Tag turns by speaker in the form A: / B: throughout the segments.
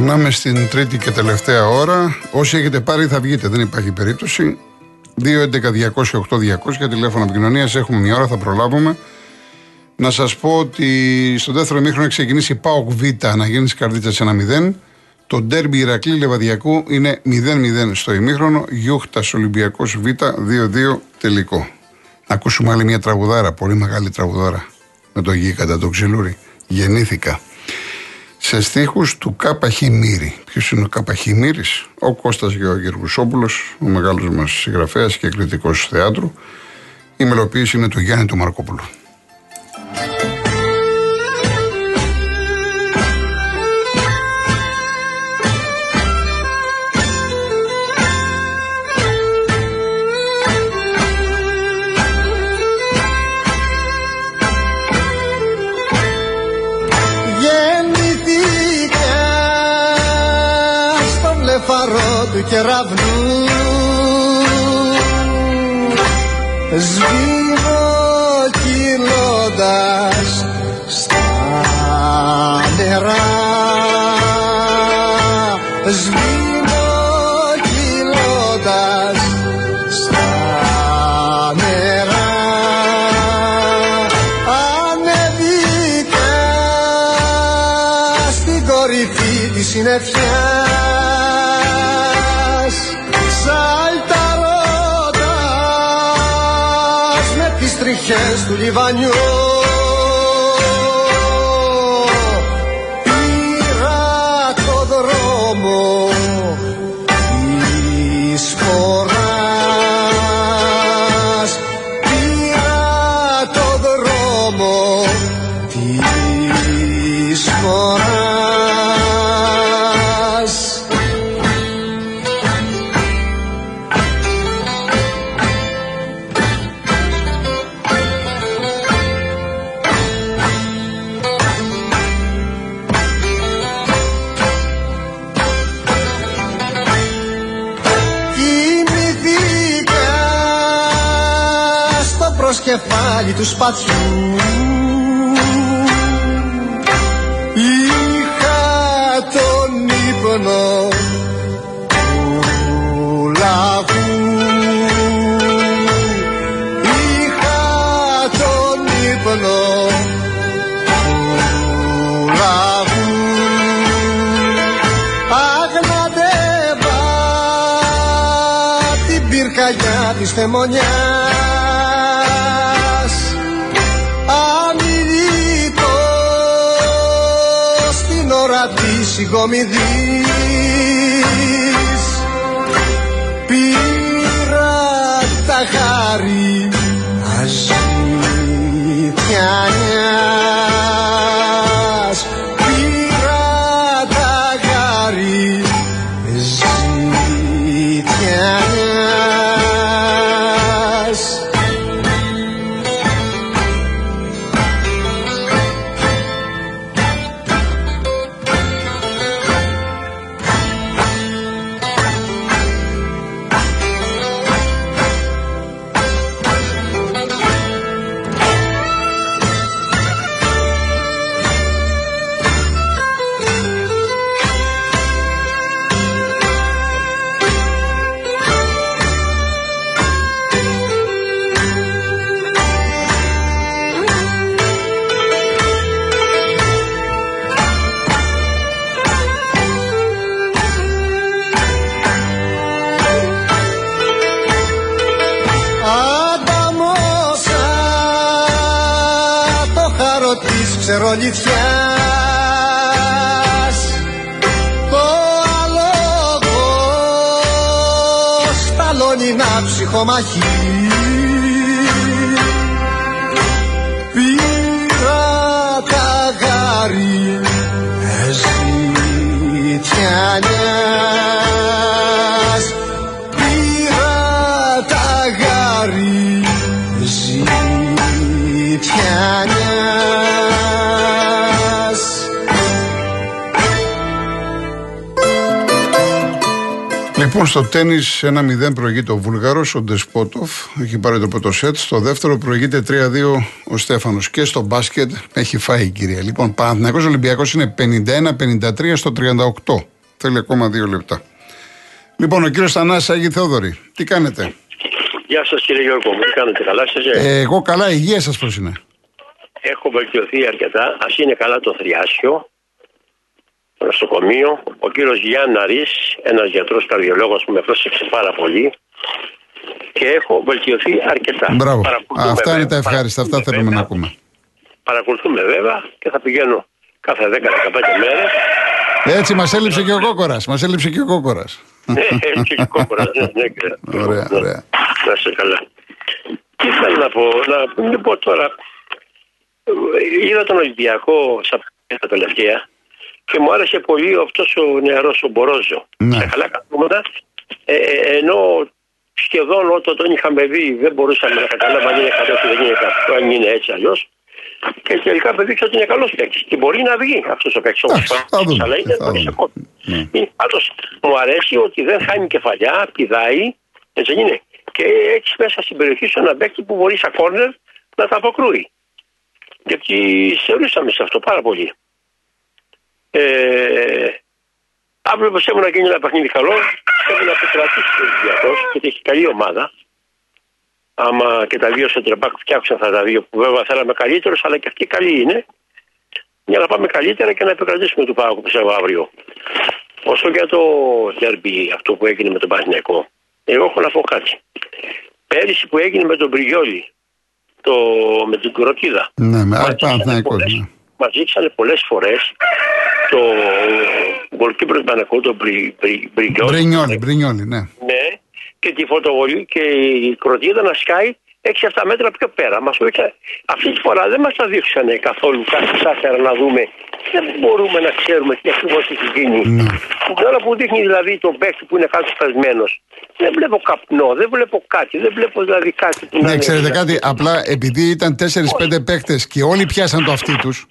A: Περνάμε στην τρίτη και τελευταία ώρα. Όσοι έχετε πάρει θα βγείτε, δεν υπάρχει περίπτωση. 2.11.208.200 τηλέφωνο επικοινωνία. Έχουμε μια ώρα, θα προλάβουμε. Να σας πω ότι στο δεύτερο ημίχρονο έχει ξεκινήσει ΠΑΟΚ Β να γίνεις καρδίτσα 1-0. Το ντέρμπι Ηρακλή Λεβαδιακού είναι 0-0 στο ημίχρονο. Γιούχτας Ολυμπιακός Β 2-2 τελικό. Να ακούσουμε άλλη μια τραγουδάρα, πολύ μεγάλη τραγουδάρα. Με το γη κατά το ξυλούρι. Γεννήθηκα σε στίχους του Κάπα Χιμήρη. Ποιος είναι ο Κάπα Χιμήρης; Ο Κώστας Γεωργιουργουσόπουλος, ο μεγάλος μας συγγραφέας και κριτικός θεάτρου. Η μελοποίηση είναι του Γιάννη του Μαρκόπουλου.
B: Κορυφή της συννεφιάς τριχές του λιβανιού κεφάλι του σπατιού. Είχα τον ύπνο του λαγού. Είχα τον ύπνο του λαγού. Αγναντεύα την πυρκαγιά της θεμονιάς συγκομιδής να ψυχομαχεί
A: Λοιπόν, στο τέννη 1-0 προηγείται ο Βούλγαρος, ο Ντεσπότοφ. Έχει πάρει το πρώτο σετ. Στο δεύτερο προηγείται 3-2 ο Στέφανος. Και στο μπάσκετ έχει φάει η κυρία. Λοιπόν, Παναθυνακό Ολυμπιακός είναι 51-53 στο 38. Θέλει ακόμα δύο λεπτά. Λοιπόν, ο κύριος Θανάσης Άγη Θεόδωρη, τι κάνετε;
C: Γεια σας κύριε Γιώργο, μου τι κάνετε, καλά είστε.
A: Ε, εγώ καλά, η υγεία σας πώς είναι;
C: Έχω βελτιωθεί αρκετά. Α είναι καλά το θριάσιο, το νοσοκομείο. Ο κύριος Γιάνναρη, ένας γιατρός καρδιολόγος που με πρόσεξε πάρα πολύ. Και έχω βελτιωθεί αρκετά.
A: Μπράβο.
C: Παρακολουθούμε
A: Αυτά είναι τα
C: βέβαια-
A: ευχάριστα. Αυτά θέλουμε
C: βέβαια.
A: να ακούμε.
C: Παρακολουθούμε βέβαια και θα πηγαίνω κάθε 10-15 μέρες.
A: Έτσι, μας έλειψε και ο κόκορας. Μας έλειψε και ο κόκορας.
C: ναι, και ο κόκορας, ναι, ναι, κύριε.
A: Ωραία,
C: Ναι.
A: ωραία.
C: Να είστε καλά. Τι θέλω να πω, να μην πω τώρα. Ε, Είδα τον Ολυμπιακό στα τα τελευταία και μου άρεσε πολύ αυτός ο νεαρός ο Μπορόζο.
A: Ναι.
C: Σε καλά καθόμματα. Ε, ε, ενώ σχεδόν όταν τον είχαμε δει δεν μπορούσαμε να καταλάβουμε αν είναι καλός ή δεν είναι καλός, αν είναι έτσι αλλιώς. Και τελικά απεδείξε ότι είναι καλός παίκτης. Και μπορεί να βγει αυτός ο παίκτης όπω
A: Εντάξει, θα δούμε,
C: αλλά είναι
A: θα
C: πολύ
A: δούμε.
C: ακόμα.
A: Ναι.
C: Πάντως μου αρέσει ότι δεν χάνει κεφαλιά, πηδάει, έτσι δεν είναι. Και έχεις μέσα στην περιοχή σου ένα παίκτη που μπορεί στα κόρνερ να τα αποκρούει. Γιατί θεωρήσαμε σε αυτό πάρα πολύ. Ε, αύριο πιστεύω να γίνει ένα παιχνίδι καλό. Πρέπει να επικρατήσει ο Ολυμπιακός γιατί έχει καλή ομάδα. Άμα και τα δύο σε τρεπάκ φτιάξουν αυτά τα δύο που βέβαια θέλαμε καλύτερους, αλλά και αυτοί καλοί είναι. Για να πάμε καλύτερα και να επικρατήσουμε του Πάγου πιστεύω αύριο. Όσο για το derby αυτό που έγινε με τον Παναθηναϊκό, εγώ έχω να πω κάτι. Πέρυσι που έγινε με τον Μπριγιόλη, το, με την Κροτίδα,
A: Ναι, με
C: μας
A: άλλη Παναθηναϊκός,
C: πολλές-
A: ναι.
C: μας δείξανε πολλές φορές το γκολκίπρο του Παναθηναϊκού, τον Μπρι- Μπρι- Μπριγιόλη,
A: Μπρινιόλι, Μπρινιόλι, ναι.
C: ναι, και τη φωτοβολή και η Κροτίδα να σκάει 6-7 μέτρα πιο πέρα. Μας το δείξανε. Αυτή τη φορά δεν μας τα δείξανε καθόλου κάθε σάκερα να δούμε. Δεν μπορούμε να ξέρουμε τι ακριβώς έχει γίνει.
A: Ναι.
C: Την ώρα που δείχνει δηλαδή τον παίκτη που είναι κάτω σπασμένος, δεν βλέπω καπνό, δεν βλέπω κάτι, δεν βλέπω δηλαδή κάτι που να
A: Ναι,
C: είναι-
A: ξέρετε κάτι, απλά επειδή ήταν 4-5 παίκτες και όλοι πιάσαν το αυτί τους.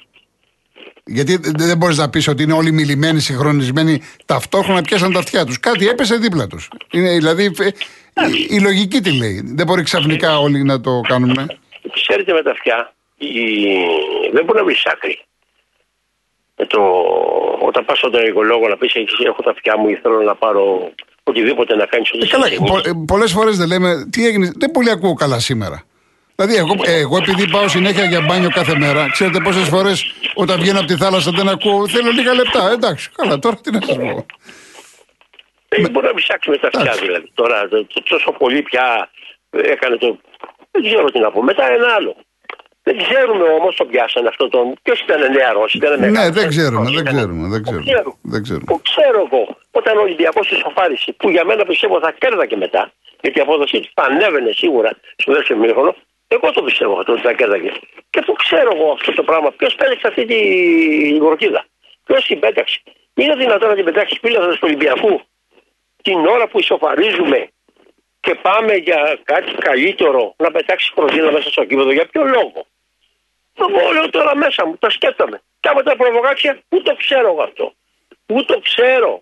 A: Γιατί δεν δεν μπορείς να πεις ότι είναι όλοι μιλημένοι, συγχρονισμένοι, ταυτόχρονα πιάσαν τα αυτιά τους. Κάτι έπεσε δίπλα τους. Δηλαδή, ε, η, η λογική τι λέει. Δεν μπορεί ξαφνικά όλοι να το κάνουμε.
C: Ξέρετε με τα αυτιά, η... δεν μπορεί να βρει άκρη. Με το... Όταν πας στον τραγικολόγο να πεις: Έχω τα αυτιά μου ή θέλω να πάρω οτιδήποτε να κάνεις
A: Ε, καλά, πο, Πολλές φορές δεν λέμε τι έγινε. Δεν πολύ ακούω καλά σήμερα. Δηλαδή, εγώ, ε, εγώ επειδή πάω συνέχεια για μπάνιο κάθε μέρα, ξέρετε πόσες φορές όταν βγαίνω από τη θάλασσα δεν ακούω. Θέλω λίγα λεπτά. Εντάξει, καλά, τώρα τι να σας πω.
C: Δεν μπορεί να ψάξει με τα αυτιά
A: Εντάξει.
C: δηλαδή. Τώρα το, το, τόσο πολύ πια έκανε το. Δεν ξέρω τι να πω. Μετά ένα άλλο. Δεν ξέρουμε όμως το πιάσανε αυτό τον. Ποιος ήταν νεαρός, ήταν μεγάλος.
A: Ναι, δεν ξέρουμε, δεν ξέρουμε, δεν ξέρουμε.
C: ξέρω.
A: Δεν ξέρουμε.
C: Που ξέρω εγώ, όταν ο Ολυμπιακός ισοφάρισε, που για μένα πιστεύω θα κέρδακε μετά, γιατί η απόδοσή του θα ανέβαινε σίγουρα στο δεύτερο μήχρονο, εγώ το πιστεύω αυτό ότι θα κέρδακε. Και πού ξέρω εγώ αυτό το πράγμα, ποιος πέταξε αυτή την κορκίδα, ποιος την πέταξε. Είναι δυνατόν να την πετάξεις πίλα του Ολυμπιακού την ώρα που ισοφαρίζουμε και πάμε για κάτι καλύτερο να πετάξεις κορκίδα μέσα στο κήπεδο. Για ποιο λόγο. Το λέω τώρα μέσα μου, το σκέφτομαι. Και άμα τα προβοκάτσια, πού το ξέρω εγώ αυτό. Πού το ξέρω.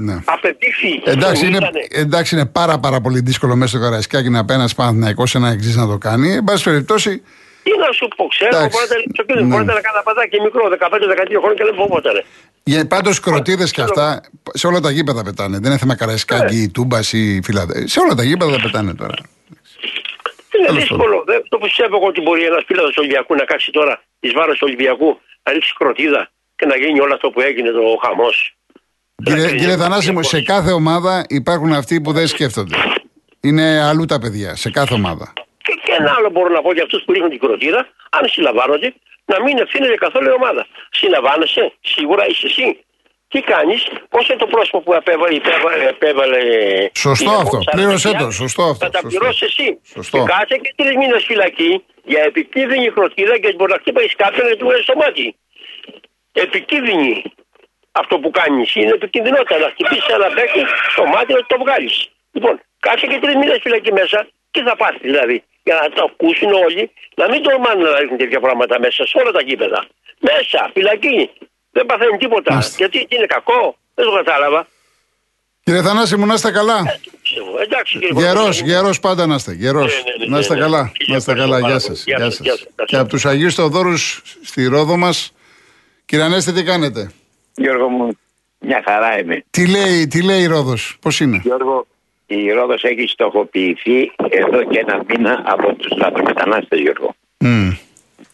A: Ναι.
C: Απεδείχθη.
A: Εντάξει
C: που
A: είναι,
C: ήτανε.
A: εντάξει, είναι πάρα, πάρα πολύ δύσκολο μέσα στο Καραϊσκάκι να παίρνει Παναθηναϊκός ένα εξή να το κάνει. Εν πάση περιπτώσει,
C: Τι να σου πω, ξέρω,
A: Εντάξει.
C: μπορείτε να λείψω κίνδυνο,
A: Ναι.
C: μπορείτε να κάνετε πατάκι μικρό, 15-12 χρόνια και δεν φοβόταν.
A: πάντως κροτίδες και αυτά σε όλα τα γήπεδα πετάνε. Δεν είναι θέμα Καραϊσκάκι, ή Τούμπας ή Φιλαδέλφια. Σε όλα τα γήπεδα πετάνε τώρα.
C: Είναι
A: Τέλος
C: δύσκολο. Δεν το πιστεύω εγώ ότι μπορεί ένας πίλατο του Ολυμπιακού να κάτσει τώρα εις βάρος του Ολυμπιακού, να ρίξει κροτίδα και να γίνει όλο αυτό που έγινε το χαμός.
A: Κύριε, κύριε Θανάση μου, σε κάθε ομάδα υπάρχουν αυτοί που δεν σκέφτονται. Είναι αλλού τα παιδιά, σε κάθε ομάδα.
C: Και, και ένα άλλο μπορώ να πω για αυτούς που ρίχνουν την κροτίδα, αν συλλαμβάνονται, να μην ευθύνεται καθόλου η ομάδα. Συλλαμβάνεσαι, σίγουρα είσαι εσύ. Τι κάνεις, πώς είναι το πρόσωπο που επέβαλε. επέβαλε, επέβαλε
A: Σωστό
C: η
A: αυτό,
C: Απόλλωνα
A: πλήρωσέ
C: Σαρδιά,
A: το, σωστό αυτό,
C: Θα τα
A: σωστό.
C: πληρώσεις εσύ.
A: Σωστό.
C: Και κάτσε και τρεις μήνες φυλακή για επικίνδυνη κροτίδα και μπορεί να χτύπαει κάποιον και του βγάλει στο μάτι. Επικίνδυνη αυτό που κάνεις είναι επικίνδυνοτητα να χτυπήσεις ένα παίκτη στο μάτι να το βγάλεις. Λοιπόν, κάτσε και τρεις μήνες φυλακή μέσα. Τι θα πάθεις δηλαδή, για να το ακούσουν όλοι, να μην τολμάνε να ρίχνουν τέτοια πράγματα μέσα σε όλα τα γήπεδα. Μέσα, φυλακή. Δεν παθαίνουν τίποτα.
A: Μάλιστα.
C: Γιατί τι είναι κακό, δεν το κατάλαβα.
A: Κύριε Θανάση μου, να είστε καλά.
C: Πιστεύω. Εντάξει, κύριε
A: Γερός,
C: Παπαδόπουλο.
A: γερός πάντα να είστε. Γερός.
C: Ναι, ναι, ναι,
A: Να είστε
C: ναι, ναι.
A: καλά.
C: Κύριε
A: Να είστε
C: ευχαριστώ
A: καλά.
C: πάρα
A: Γεια
C: πολύ.
A: σας.
C: Γεια
A: Γεια
C: σας,
A: σας.
C: γεια σας.
A: Και από τους Αγίου Θεοδόρου στη Ρόδο μας, κύριε Ανέστη, τι κάνετε;
D: Γιώργο μου, μια χαρά είμαι.
A: Τι λέει, τι λέει η Ρόδος, πώς είναι;
D: Γιώργο, η Ρόδος έχει στοχοποιηθεί εδώ και ένα μήνα από τους λαθρομετανάστες, Γιώργο.
A: Μμ.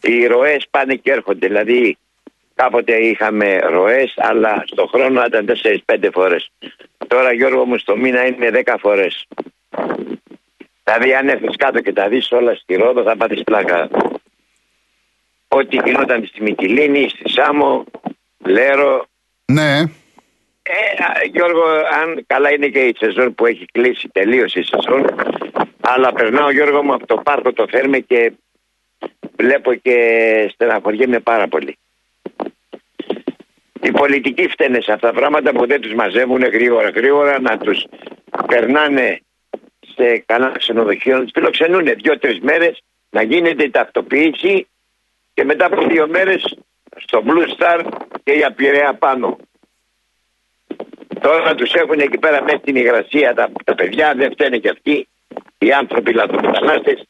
D: Οι ροές πάνε και έρχονται, δηλαδή κάποτε είχαμε ροές, αλλά στο χρόνο ήταν 4-5 φορές. Τώρα, Γιώργο μου, στο μήνα είναι 10 φορές. Δηλαδή, αν έρθεις κάτω και τα δεις όλα στη Ρόδο, θα πάθεις πλάκα. Ό,τι γινόταν στη Μυτιλίνη, στη Σάμο, Λέρο,
A: Ναι,
D: Ε, α, Γιώργο, αν καλά είναι και η σεζόν που έχει κλείσει, τελείωσε η σεζόν. Αλλά περνάω, Γιώργο μου, από το πάρκο το Θέρμε και βλέπω και στεναχωριέμαι πάρα πολύ. Οι πολιτικοί φταίνε σε αυτά τα πράγματα που δεν τους μαζεύουν γρήγορα γρήγορα να τους περνάνε σε κανένα ξενοδοχείο, να τους φιλοξενούν δύο-τρεις μέρες να γίνεται η ταυτοποίηση και μετά από δύο μέρες στο Blue Star και η Απειραιά πάνω. Τώρα τους έχουν εκεί πέρα μέσα στην υγρασία τα, τα παιδιά, δεν φταίνε και αυτοί. Οι άνθρωποι λαθρομετανάστες,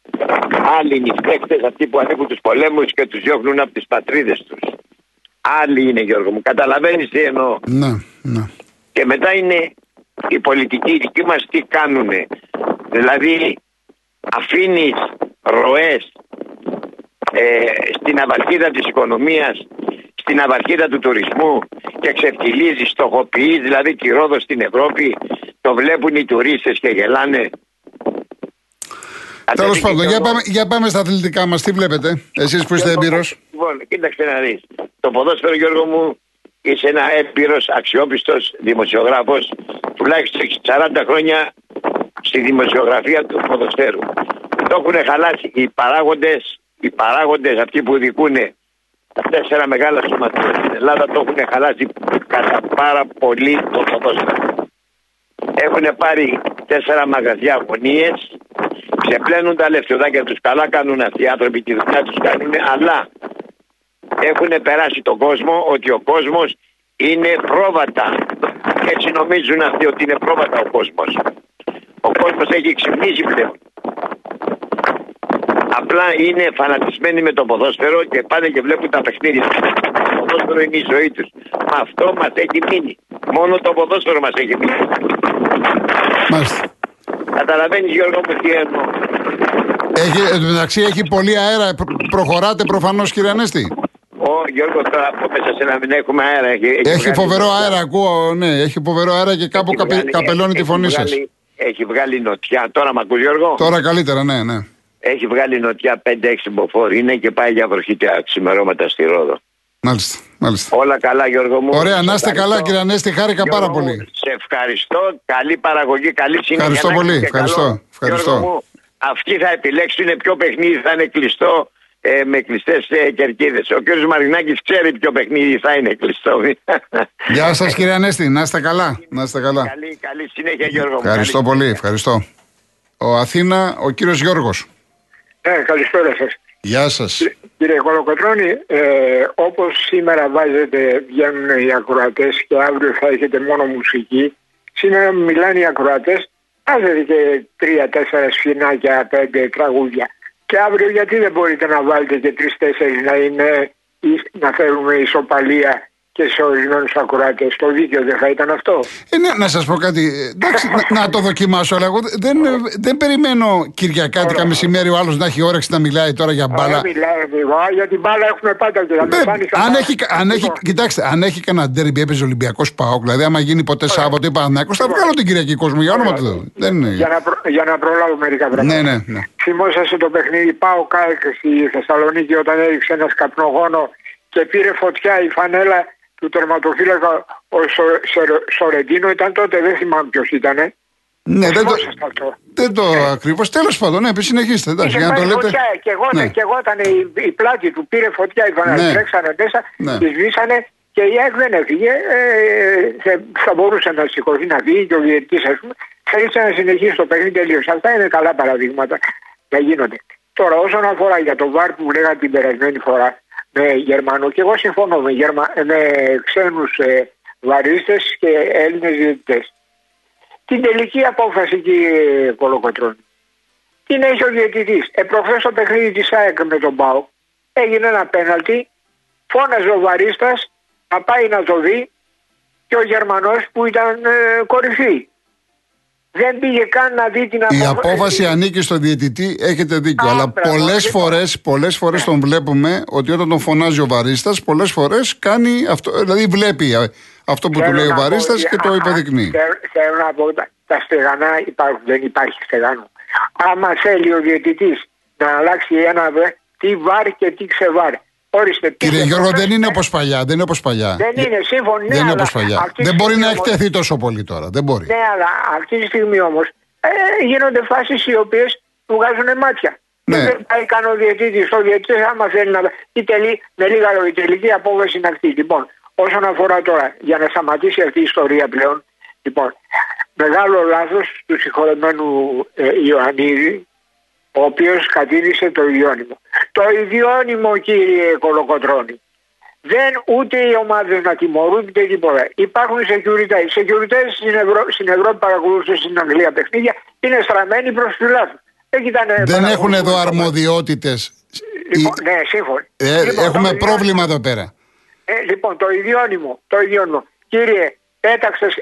D: άλλοι είναι οι φταίχτε, αυτοί που ανήκουν τους πολέμους και τους διώχνουν από τις πατρίδες τους. Άλλοι είναι, Γιώργο μου. Καταλαβαίνεις τι εννοώ.
A: ναι, ναι.
D: Και μετά είναι οι πολιτικοί οι δικοί μας τι κάνουνε. Δηλαδή, αφήνεις ροές ε, στην αβαρχίδα της οικονομίας, στην αβαρχίδα του τουρισμού και ξεφτιλίζει, στοχοποιεί δηλαδή τη Ρόδο στην Ευρώπη, το βλέπουν οι τουρίστες και γελάνε.
A: Τέλος
D: Κατέβηκε
A: πάντων,
D: και
A: για
D: εγώ-
A: πάμε, για πάμε στα αθλητικά μας. Τι βλέπετε, εσείς που είστε
D: Γιώργο,
A: έμπειρος;
D: Λοιπόν, κοίταξε να δεις. Το ποδόσφαιρο, Γιώργο μου, είσαι ένα έμπειρος, αξιόπιστος δημοσιογράφος, τουλάχιστον έχεις 40 χρόνια στη δημοσιογραφία του ποδοσφαίρου. Το έχουν χαλάσει οι παράγοντες, οι παράγοντες αυτοί που δικούν τα τέσσερα μεγάλα σωματεία στην Ελλάδα το έχουν χαλάσει κατά πάρα πολύ το ποδόσφαιρο. Έχουν πάρει τέσσερα μαγαζιά αγωνίες, ξεπλένουν τα λεφτοδάκια τους, καλά κάνουν αυτοί οι άνθρωποι, τη δουλειά τους κάνουν, αλλά έχουν περάσει τον κόσμο ότι ο κόσμος είναι πρόβατα. Έτσι νομίζουν αυτοί ότι είναι πρόβατα ο κόσμος. Ο κόσμος έχει ξυπνήσει πλέον. Απλά είναι φανατισμένοι με το ποδόσφαιρο και πάνε και βλέπουν τα παιχνίδια. Το ποδόσφαιρο είναι η ζωή τους. Μα αυτό μας έχει μείνει. Μόνο το ποδόσφαιρο μας έχει μείνει.
A: Μάλιστα.
D: Καταλαβαίνεις Γιώργο μου τι εννοώ.
A: Έχει, εν τω μεταξύ έχει πολύ αέρα. Προ- προχωράτε προφανώς, κύριε Ανέστη.
D: Ο Γιώργο τώρα από μέσα σε ένα μήνα έχουμε αέρα. Έχει,
A: Έχει
D: βγάλει-
A: φοβερό αέρα, ακούω. Ναι, έχει φοβερό αέρα και κάπου
D: έχει
A: καπε-
D: βγάλει-
A: καπελώνει τη
D: έχει
A: φωνή σας.
D: βγάλει- Έχει βγάλει νοτιά. Τώρα με ακούς Γιώργο;
A: Τώρα καλύτερα, ναι, ναι.
D: Έχει βγάλει νοτιά 5-6 μποφόρ. Είναι και πάει για βροχή τα ξημερώματα στη Ρόδο.
A: Μάλιστα. μάλιστα.
D: Όλα καλά Γιώργο μου.
A: Ωραία,
D: Σε
A: να είστε
D: ευχαριστώ.
A: καλά, κύριε Ανέστη. Χάρηκα πάρα
D: Γιώργο μου,
A: πολύ.
D: Σε ευχαριστώ. Καλή παραγωγή, καλή συνέχεια.
A: Ευχαριστώ
D: να έχεις
A: πολύ,
D: και
A: ευχαριστώ,
D: καλό.
A: ευχαριστώ.
D: Γιώργο μου, αυτοί θα επιλέξουν ποιο παιχνίδι θα είναι κλειστό ε, με κλειστές ε, κερκίδες. Ο κ. Μαρινάκης ξέρει ποιο παιχνίδι θα είναι κλειστό.
A: Γεια σας, κύριε Ανέστη. Να είστε καλά. Να είστε καλά.
D: καλή, καλή συνέχεια, Γιώργο. μου.
A: Ευχαριστώ
D: Καλή
A: πολύ.
D: συνέχεια.
A: Ευχαριστώ. Ο Αθήνα, ο κύριος Γιώργος.
E: Ε, καλησπέρα σας.
A: Γεια σας.
E: Κύριε Κολοκοτρώνη, ε, όπως σήμερα βάζετε, βγαίνουν οι ακροατές και αύριο θα έχετε μόνο μουσική, σήμερα μιλάνε οι ακροατές, βάζετε και τρία-τέσσερα σφινάκια, πέντε τραγούδια. Και αύριο γιατί δεν μπορείτε να βάλετε και τρεις-τέσσερις να είναι, να φέρουμε ισοπαλία και σε ορισμένους ακροατές. Το δίκαιο δεν θα ήταν αυτό.
A: Ε, ναι, να σας πω κάτι. Ε, Εντάξει, να, να το δοκιμάσω, αλλά εγώ δεν, ε, δεν περιμένω Κυριακάτικα μεσημέρι ο άλλος να έχει όρεξη να μιλάει τώρα για μπάλα.
E: Αλλά μιλάμε εγώ, για την μπάλα έχουμε πάντα και θα με
A: Ε,
E: πάνε στα
A: αν
E: μπάλα.
A: έχει, αν έχει,
E: Λοιπόν,
A: κοιτάξτε, αν έχει κανένα ντέρμπι έπαιζε Ολυμπιακός Πάοκ, δηλαδή άμα γίνει ποτέ Σάββατο ή Παναθηναϊκός, θα βγάλω την Κυριακή κόσμο για όνομα του Θεού. Δεν
E: Για
A: είναι.
E: να, προ, για να προλάβω μερικά πράγματα.
A: Ναι, ναι, ναι.
E: Θυμόσαστε το παιχνίδι Πάο Κάεκ στη Θεσσαλονίκη όταν έριξε ένα καπνογόνο και πήρε φωτιά η φανέλα του τερματοφύλακα ο Σο, Σο- Σορεντίνο ήταν τότε, δεν θυμάμαι ποιος ήταν.
A: Ναι, δεν το,
E: Θυμόσαστε αυτό.
A: δεν το ακριβώς. Τέλος πάντων, ναι, συνεχίστε. Εντάξει,
E: Είχε
A: για να το
E: πάει
A: λέτε.
E: φωτιά και εγώ,
A: Ναι.
E: και εγώ ήταν η, η πλάτη του, πήρε φωτιά η φανέλα,
A: Ναι.
E: τρέξανε μέσα,
A: Ναι.
E: τη σβήσανε και η ΑΕΚ δεν έφυγε, ε, θε- θα μπορούσε να σηκωθεί να φύγει και ο διαιτητής ας πούμε, θέλησε να συνεχίσει το παιχνίδι τελείως. Αυτά είναι καλά παραδείγματα να γίνονται. Τώρα όσον αφορά για το ΒΑΡ που λέγατε την περασμένη φορά με Γερμανό και εγώ συμφωνώ με, Γερμα, με ξένους ε, βαρίστες και Έλληνες διαιτητές. την τελική απόφαση κύριε Κολοκοτρώνη. Την έχει ο διαιτητής. Ε, προχθές το παιχνίδι της ΑΕΚ με τον ΠΑΟ έγινε ένα πέναλτι, φώναζε ο Βαρίστας να πάει να το δει και ο Γερμανός που ήταν ε, κορυφή. Δεν πήγε καν να δει την
A: Η
E: απόφαση.
A: απόφαση ανήκει στον διαιτητή, έχετε δίκιο.
E: Α,
A: αλλά
E: μπράβο,
A: πολλές
E: λοιπόν.
A: φορές πολλές φορές τον βλέπουμε ότι όταν τον φωνάζει ο βαρίστας, πολλές φορές κάνει αυτό. Δηλαδή βλέπει ε, αυτό που του
E: Θέλω
A: λέει ο
E: να πω,
A: βαρίστας και το
E: α,
A: υποδεικνύει.
E: Θέλω, θέλω να πω, τα, τα στεγανά υπάρχουν, δεν υπάρχει στεγανό. Άμα θέλει ο διαιτητής να αλλάξει ένα βε, τι βάρ και τι ξεβάρ. Ορίστε,
A: Κύριε
E: πήγε
A: Γιώργο,
E: προχθές,
A: δεν είναι
E: ε,
A: όπως παλιά. Δεν είναι όπως παλιά.
E: Δεν είναι σύμφωνο, ναι,
A: δεν είναι
E: αλλά
A: όπως παλιά.
E: αυτή τη
A: Δεν μπορεί
E: στιγμή
A: να
E: όμως-
A: εκτεθεί τόσο πολύ τώρα. Δεν μπορεί.
E: Ναι, αλλά αυτή τη στιγμή όμως ε, γίνονται φάσεις οι οποίες του βγάζουν μάτια.
A: Ναι.
E: Δεν πάει καν ο διαιτητής. Ο διαιτητής, άμα θέλει να. Η τελή, με λίγα λόγια, η τελική απόφαση είναι αυτή. Λοιπόν, όσον αφορά τώρα, για να σταματήσει αυτή η ιστορία πλέον, λοιπόν, μεγάλο λάθος του συγχωρεμένου ε, Ιωαννίδη, ο οποίος κατήρισε το ιδιώνυμο. Το ιδιώνυμο, κύριε Κολοκοτρώνη, δεν ούτε οι ομάδες να τιμωρούν ούτε τίποτα. Υπάρχουν security. Οι security στην, Ευρώ... στην Ευρώπη παρακολουθούν στην Αγγλία παιχνίδια, είναι στραμμένοι προς του λάθου.
A: Δεν έχουν εδώ αρμοδιότητες.
E: Λοιπόν, ναι, σύμφωνο.
A: Ε,
E: Λοιπόν,
A: έχουμε
E: το
A: πρόβλημα εδώ πέρα.
E: ε, λοιπόν, το ιδιώνυμο, το ιδιώνυμο. Κύριε, πέταξες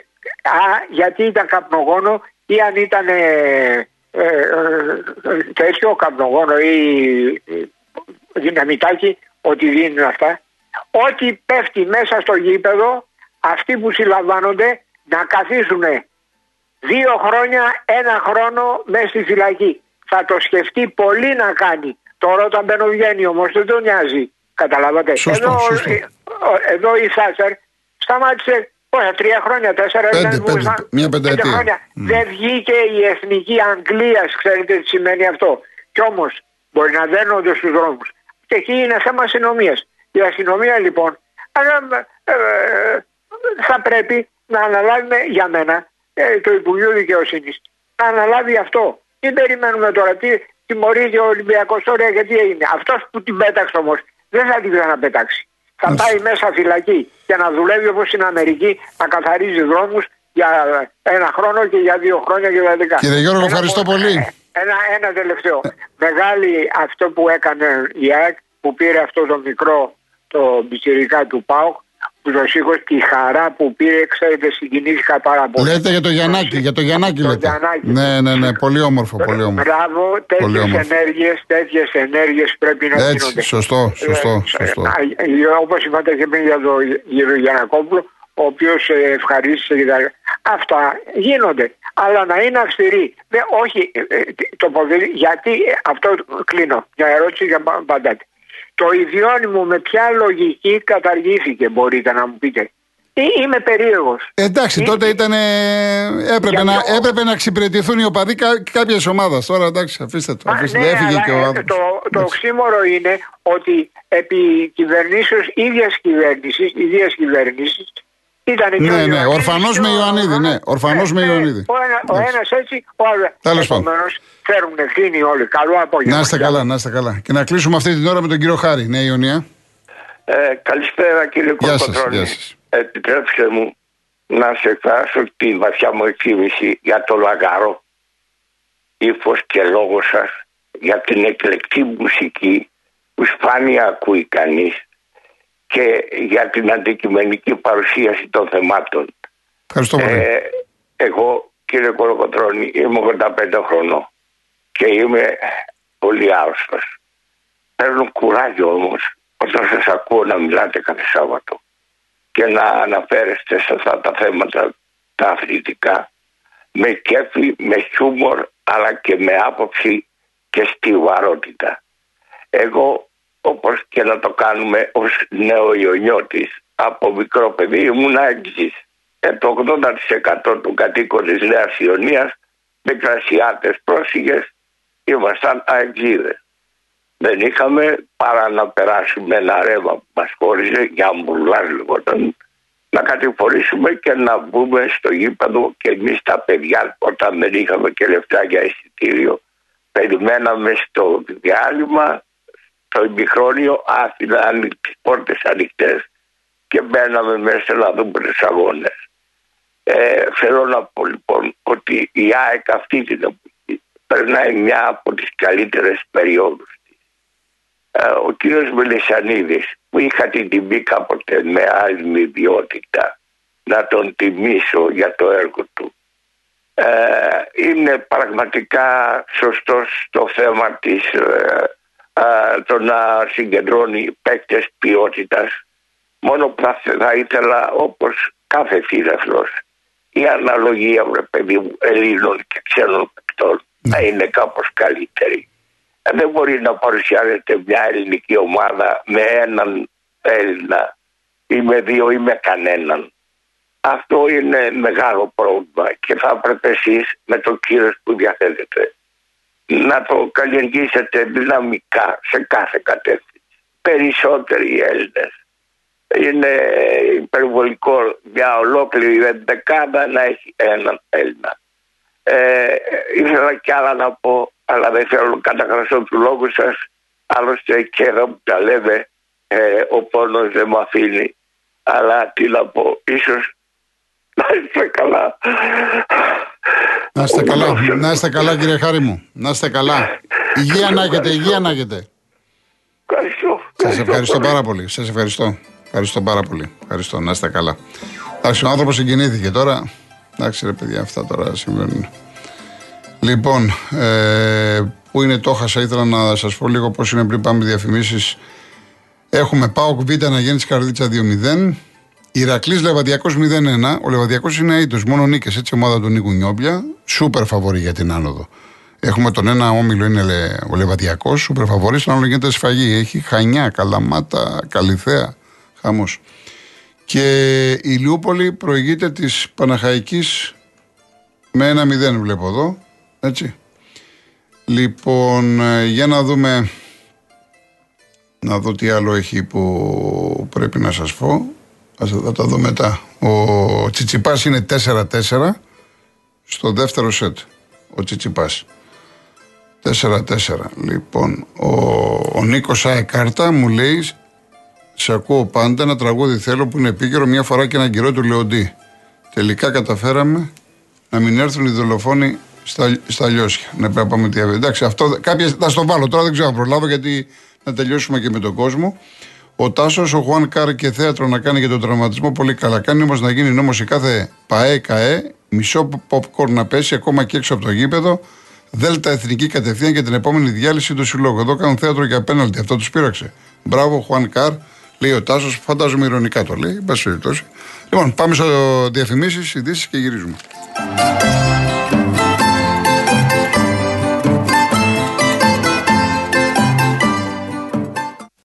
E: α, γιατί ήταν καπνογόνο ή αν ήταν ε, ε, ε, τέτοιο καπνογόνο ή ε, δυναμητάκι, ότι δίνουν αυτά. Ό,τι πέφτει μέσα στο γήπεδο, αυτοί που συλλαμβάνονται να καθίσουν δύο χρόνια, ένα χρόνο μέσα στη φυλακή. Θα το σκεφτεί πολύ να κάνει. Τώρα όταν μπαίνω βγαίνει όμως δεν τον νοιάζει. Καταλάβατε.
A: Σωστό,
E: εδώ,
A: σωστό.
E: ε, ο- εδώ η Θάτσερ σταμάτησε πόσα, τρία χρόνια, τέσσερα
A: Πέντε,
E: ήταν που
A: πέντε,
E: ήσταν-
A: μια
E: πέντε
A: πενταετία.
E: χρόνια.
A: Μμ.
E: Δεν βγήκε η εθνική Αγγλίας, ξέρετε τι σημαίνει αυτό. Κι όμως μπορεί να δένονται στους δρόμους. Και εκεί είναι θέμα αστυνομίας. Η αστυνομία λοιπόν αλλά, ε, ε, θα πρέπει να αναλάβει με- για μένα ε, το Υπουργείο Δικαιοσύνης. Να αναλάβει αυτό. Μην περιμένουμε τώρα τι τιμωρείται ο Ολυμπιακός τώρα γιατί έγινε. Αυτός που την πέταξε όμως δεν θα την ξαναπετάξει. Θα
A: Μάλιστα.
E: πάει μέσα φυλακή για να δουλεύει όπως στην Αμερική να καθαρίζει δρόμους για ένα χρόνο και για δύο χρόνια και για δέκα.
A: Κύριε Γιώργο,
E: Ένα
A: ευχαριστώ
E: πο-
A: πολύ.
E: Ένα, ένα τελευταίο. Μεγάλη αυτό που έκανε η ΑΕΚ που πήρε αυτό το μικρό το πιτσιρικά του ΠΑΟΚ που το σήκωσε τη χαρά που πήρε, ξέρετε, συγκινήθηκα πάρα πολύ.
A: Λέτε για το Γιαννάκη, για το Γιαννάκη
E: Το
A: λέτε.
E: Γιαννάκη.
A: Ναι, ναι, ναι, πολύ όμορφο, πολύ όμορφο.
E: Μπράβο,
A: Πολύ
E: τέτοιε
A: όμορφο.
E: ενέργειε, τέτοιες ενέργειες πρέπει να
A: Έτσι,
E: γίνονται.
A: σωστό, σωστό, σωστό.
E: Όπως είπατε και πριν για τον κύριο Γιανακόπουλο, ο οποίος ευχαρίστησε και τα λοιπά. Αυτά γίνονται. Αλλά να είναι αυστηροί. Δεν, όχι, ε, ε, το ποδήλι, γιατί ε, αυτό κλείνω. Μια ερώτηση για πα- απαντάτε. Το ιδιώνυμο με ποια λογική καταργήθηκε, μπορείτε να μου πείτε. Ή είμαι περίεργος.
A: Εντάξει,
E: Ή-
A: τότε ήταν. Έπρεπε,
E: Για
A: να,
E: ποιο-
A: έπρεπε να εξυπηρετηθούν οι οπαδοί κάποια ομάδα. Τώρα εντάξει, αφήστε το.
E: Μα,
A: Αφήστε,
E: ναι,
A: το. Έφυγε
E: αλλά,
A: και ο
E: ε,
A: άνθρωπος.
E: το, το οξύμορο είναι ότι επί κυβερνήσεως ίδιας κυβέρνησης, ίδιας κυβέρνησης, ήταν και ο
A: Ναι, ναι,
E: Ιωαννίδης
A: ορφανός
E: και
A: με
E: ο-
A: Ιωαννίδη, ναι, ορφανός με
E: ναι,
A: Ιωαννίδη.
E: Ο, ένα, ο
A: Εντάξει.
E: ένας έτσι, ο άλλος.
A: Τέλος πάντων.
E: Επομένως, φέρουν ευθύνη όλοι. Καλό απόγευμα.
A: Να είστε καλά, να είστε καλά. Και να κλείσουμε αυτή την ώρα με τον κύριο Χάρη. Ναι, Ιωνία.
F: Ε, καλησπέρα κύριε
A: Γεια σας,
F: Κοκοτρώνη.
A: γεια σας.
F: Επιτρέψτε μου να σε εκφράσω τη βαθιά μου εκτίμηση για το λαγάρο ύφος και λόγος σας για την εκλεκτή μουσική που σπάνια ακούει κανείς και για την αντικειμενική παρουσίαση των θεμάτων.
A: Ευχαριστώ πολύ.
F: Ε, εγώ κύριε Κολοκοτρώνη είμαι 85 χρονών και είμαι πολύ άρρωστος. Παίρνω κουράγιο όμως όταν σας ακούω να μιλάτε κάθε Σάββατο και να αναφέρεστε σε αυτά τα θέματα τα αθλητικά με κέφι, με χιούμορ αλλά και με άποψη και στιβαρότητα. Εγώ όπως και να το κάνουμε ως νεοϊονιώτης από μικρό παιδί ήμουν έξις. Ε, το 80% των κατοίκων της Νέας Ιωνίας μικρασιάτες πρόσφυγες ήμασταν αεξίδες. Δεν είχαμε παρά να περάσουμε ένα ρεύμα που μας χώριζε για αμπουρλάς λεγόταν να κατηφορήσουμε και να μπούμε στο γήπεδο και εμείς τα παιδιά όταν δεν είχαμε και λεφτά για εισιτήριο περιμέναμε στο διάλειμμα το ημιχρόνιο άφηνα τις πόρτες ανοιχτές και μπαίναμε μέσα να δούμε τους αγώνες. Ε, θέλω να πω λοιπόν ότι η ΑΕΚ αυτή την εποχή περνάει μια από τις καλύτερες περιόδους της. Ε, ο κύριος Μελισανίδης που είχα την τιμή κάποτε με άλλη ιδιότητα να τον τιμήσω για το έργο του ε, είναι πραγματικά σωστός στο θέμα της ε, ε, το να συγκεντρώνει παίκτες ποιότητας μόνο που θα, θα ήθελα όπως κάθε φίλαθλος η αναλογία βρε παιδί μου Ελλήνων και ξένων παικτών να είναι κάπως καλύτερη. Ε, δεν μπορεί να παρουσιάζεται μια ελληνική ομάδα με έναν Έλληνα ή με δύο ή με κανέναν. Αυτό είναι μεγάλο πρόβλημα και θα έπρεπε εσείς με το κύριο που διαθέτετε να το καλλιεργήσετε δυναμικά σε κάθε κατεύθυνση. Περισσότεροι Έλληνες. Είναι υπερβολικό μια ολόκληρη δεκάδα να έχει έναν Έλληνα. Ε, ήθελα κι άλλα να πω, αλλά δεν θέλω να καταγραφώ του λόγου σας. Άλλωστε και εδώ που τα λέμε, ε, ο πόνος δεν μου αφήνει. Αλλά τι να πω, ίσως να είστε καλά.
A: Να είστε καλά, να είστε καλά κύριε Χάρη μου. Να είστε καλά. Υγεία να έχετε, υγεία να έχετε.
F: Ευχαριστώ.
A: Σας ευχαριστώ πάρα πολύ. Σας ευχαριστώ. Ευχαριστώ πάρα πολύ. Ευχαριστώ. Να είστε καλά. Εντάξει, ο άνθρωπος συγκινήθηκε τώρα. Εντάξει, ρε παιδιά, αυτά τώρα συμβαίνουν. Λοιπόν, ε, που είναι το χάσα, ήθελα να σας πω λίγο πώς είναι πριν πάμε διαφημίσεις. Έχουμε Πάοκ Β να γίνει Καρδίτσα 2-0. Ηρακλής Λεβαδιακός 0-1. Ο Λεβαδιακός είναι αίτο, μόνο νίκες. Έτσι, ομάδα του Νίκου Νιόμπια. Σούπερ φαβορή για την άνοδο. Έχουμε τον ένα όμιλο, είναι λε, ο Λεβαδιακός, σούπερ φαβορή. Στον άλλο γίνεται σφαγή. Έχει χανιά, καλαμάτα, καλυθέα. Χαμός. Και η Λιούπολη προηγείται της Παναχαϊκής με ένα 0 βλέπω εδώ. Έτσι. Λοιπόν, ε, για να δούμε. Να δω τι άλλο έχει που πρέπει να σας πω. Ας θα τα δω μετά. Ο Τσιτσιπάς είναι 4-4 στο δεύτερο σετ. Ο Τσιτσιπάς. 4-4. Λοιπόν, ο, ο Νίκος Αεκάρτα μου λέει σε ακούω πάντα ένα τραγούδι θέλω που είναι επίκαιρο μια φορά και ένα καιρό του Λεοντή. Τελικά καταφέραμε να μην έρθουν οι δολοφόνοι στα, στα λιώσια. Να πρέπει να πάμε τη Εντάξει, αυτό κάποια, θα στο βάλω τώρα, δεν ξέρω αν προλάβω γιατί να τελειώσουμε και με τον κόσμο. Ο Τάσος, ο Χουάν Κάρ και θέατρο να κάνει για τον τραυματισμό πολύ καλά. Κάνει όμως να γίνει νόμος σε κάθε ΠαΕ, ΚαΕ, μισό popcorn να πέσει ακόμα και έξω από το γήπεδο. Δέλτα εθνική κατευθείαν και την επόμενη διάλυση του συλλόγου. Εδώ κάνουν θέατρο για απέναντι. Αυτό τους πείραξε. Μπράβο, Χουάν Κάρ. Λέει ο Τάσος, φαντάζομαι ηρωνικά το λέει. Εν Λοιπόν, πάμε στο διαφημίσεις, ειδήσεις και γυρίζουμε.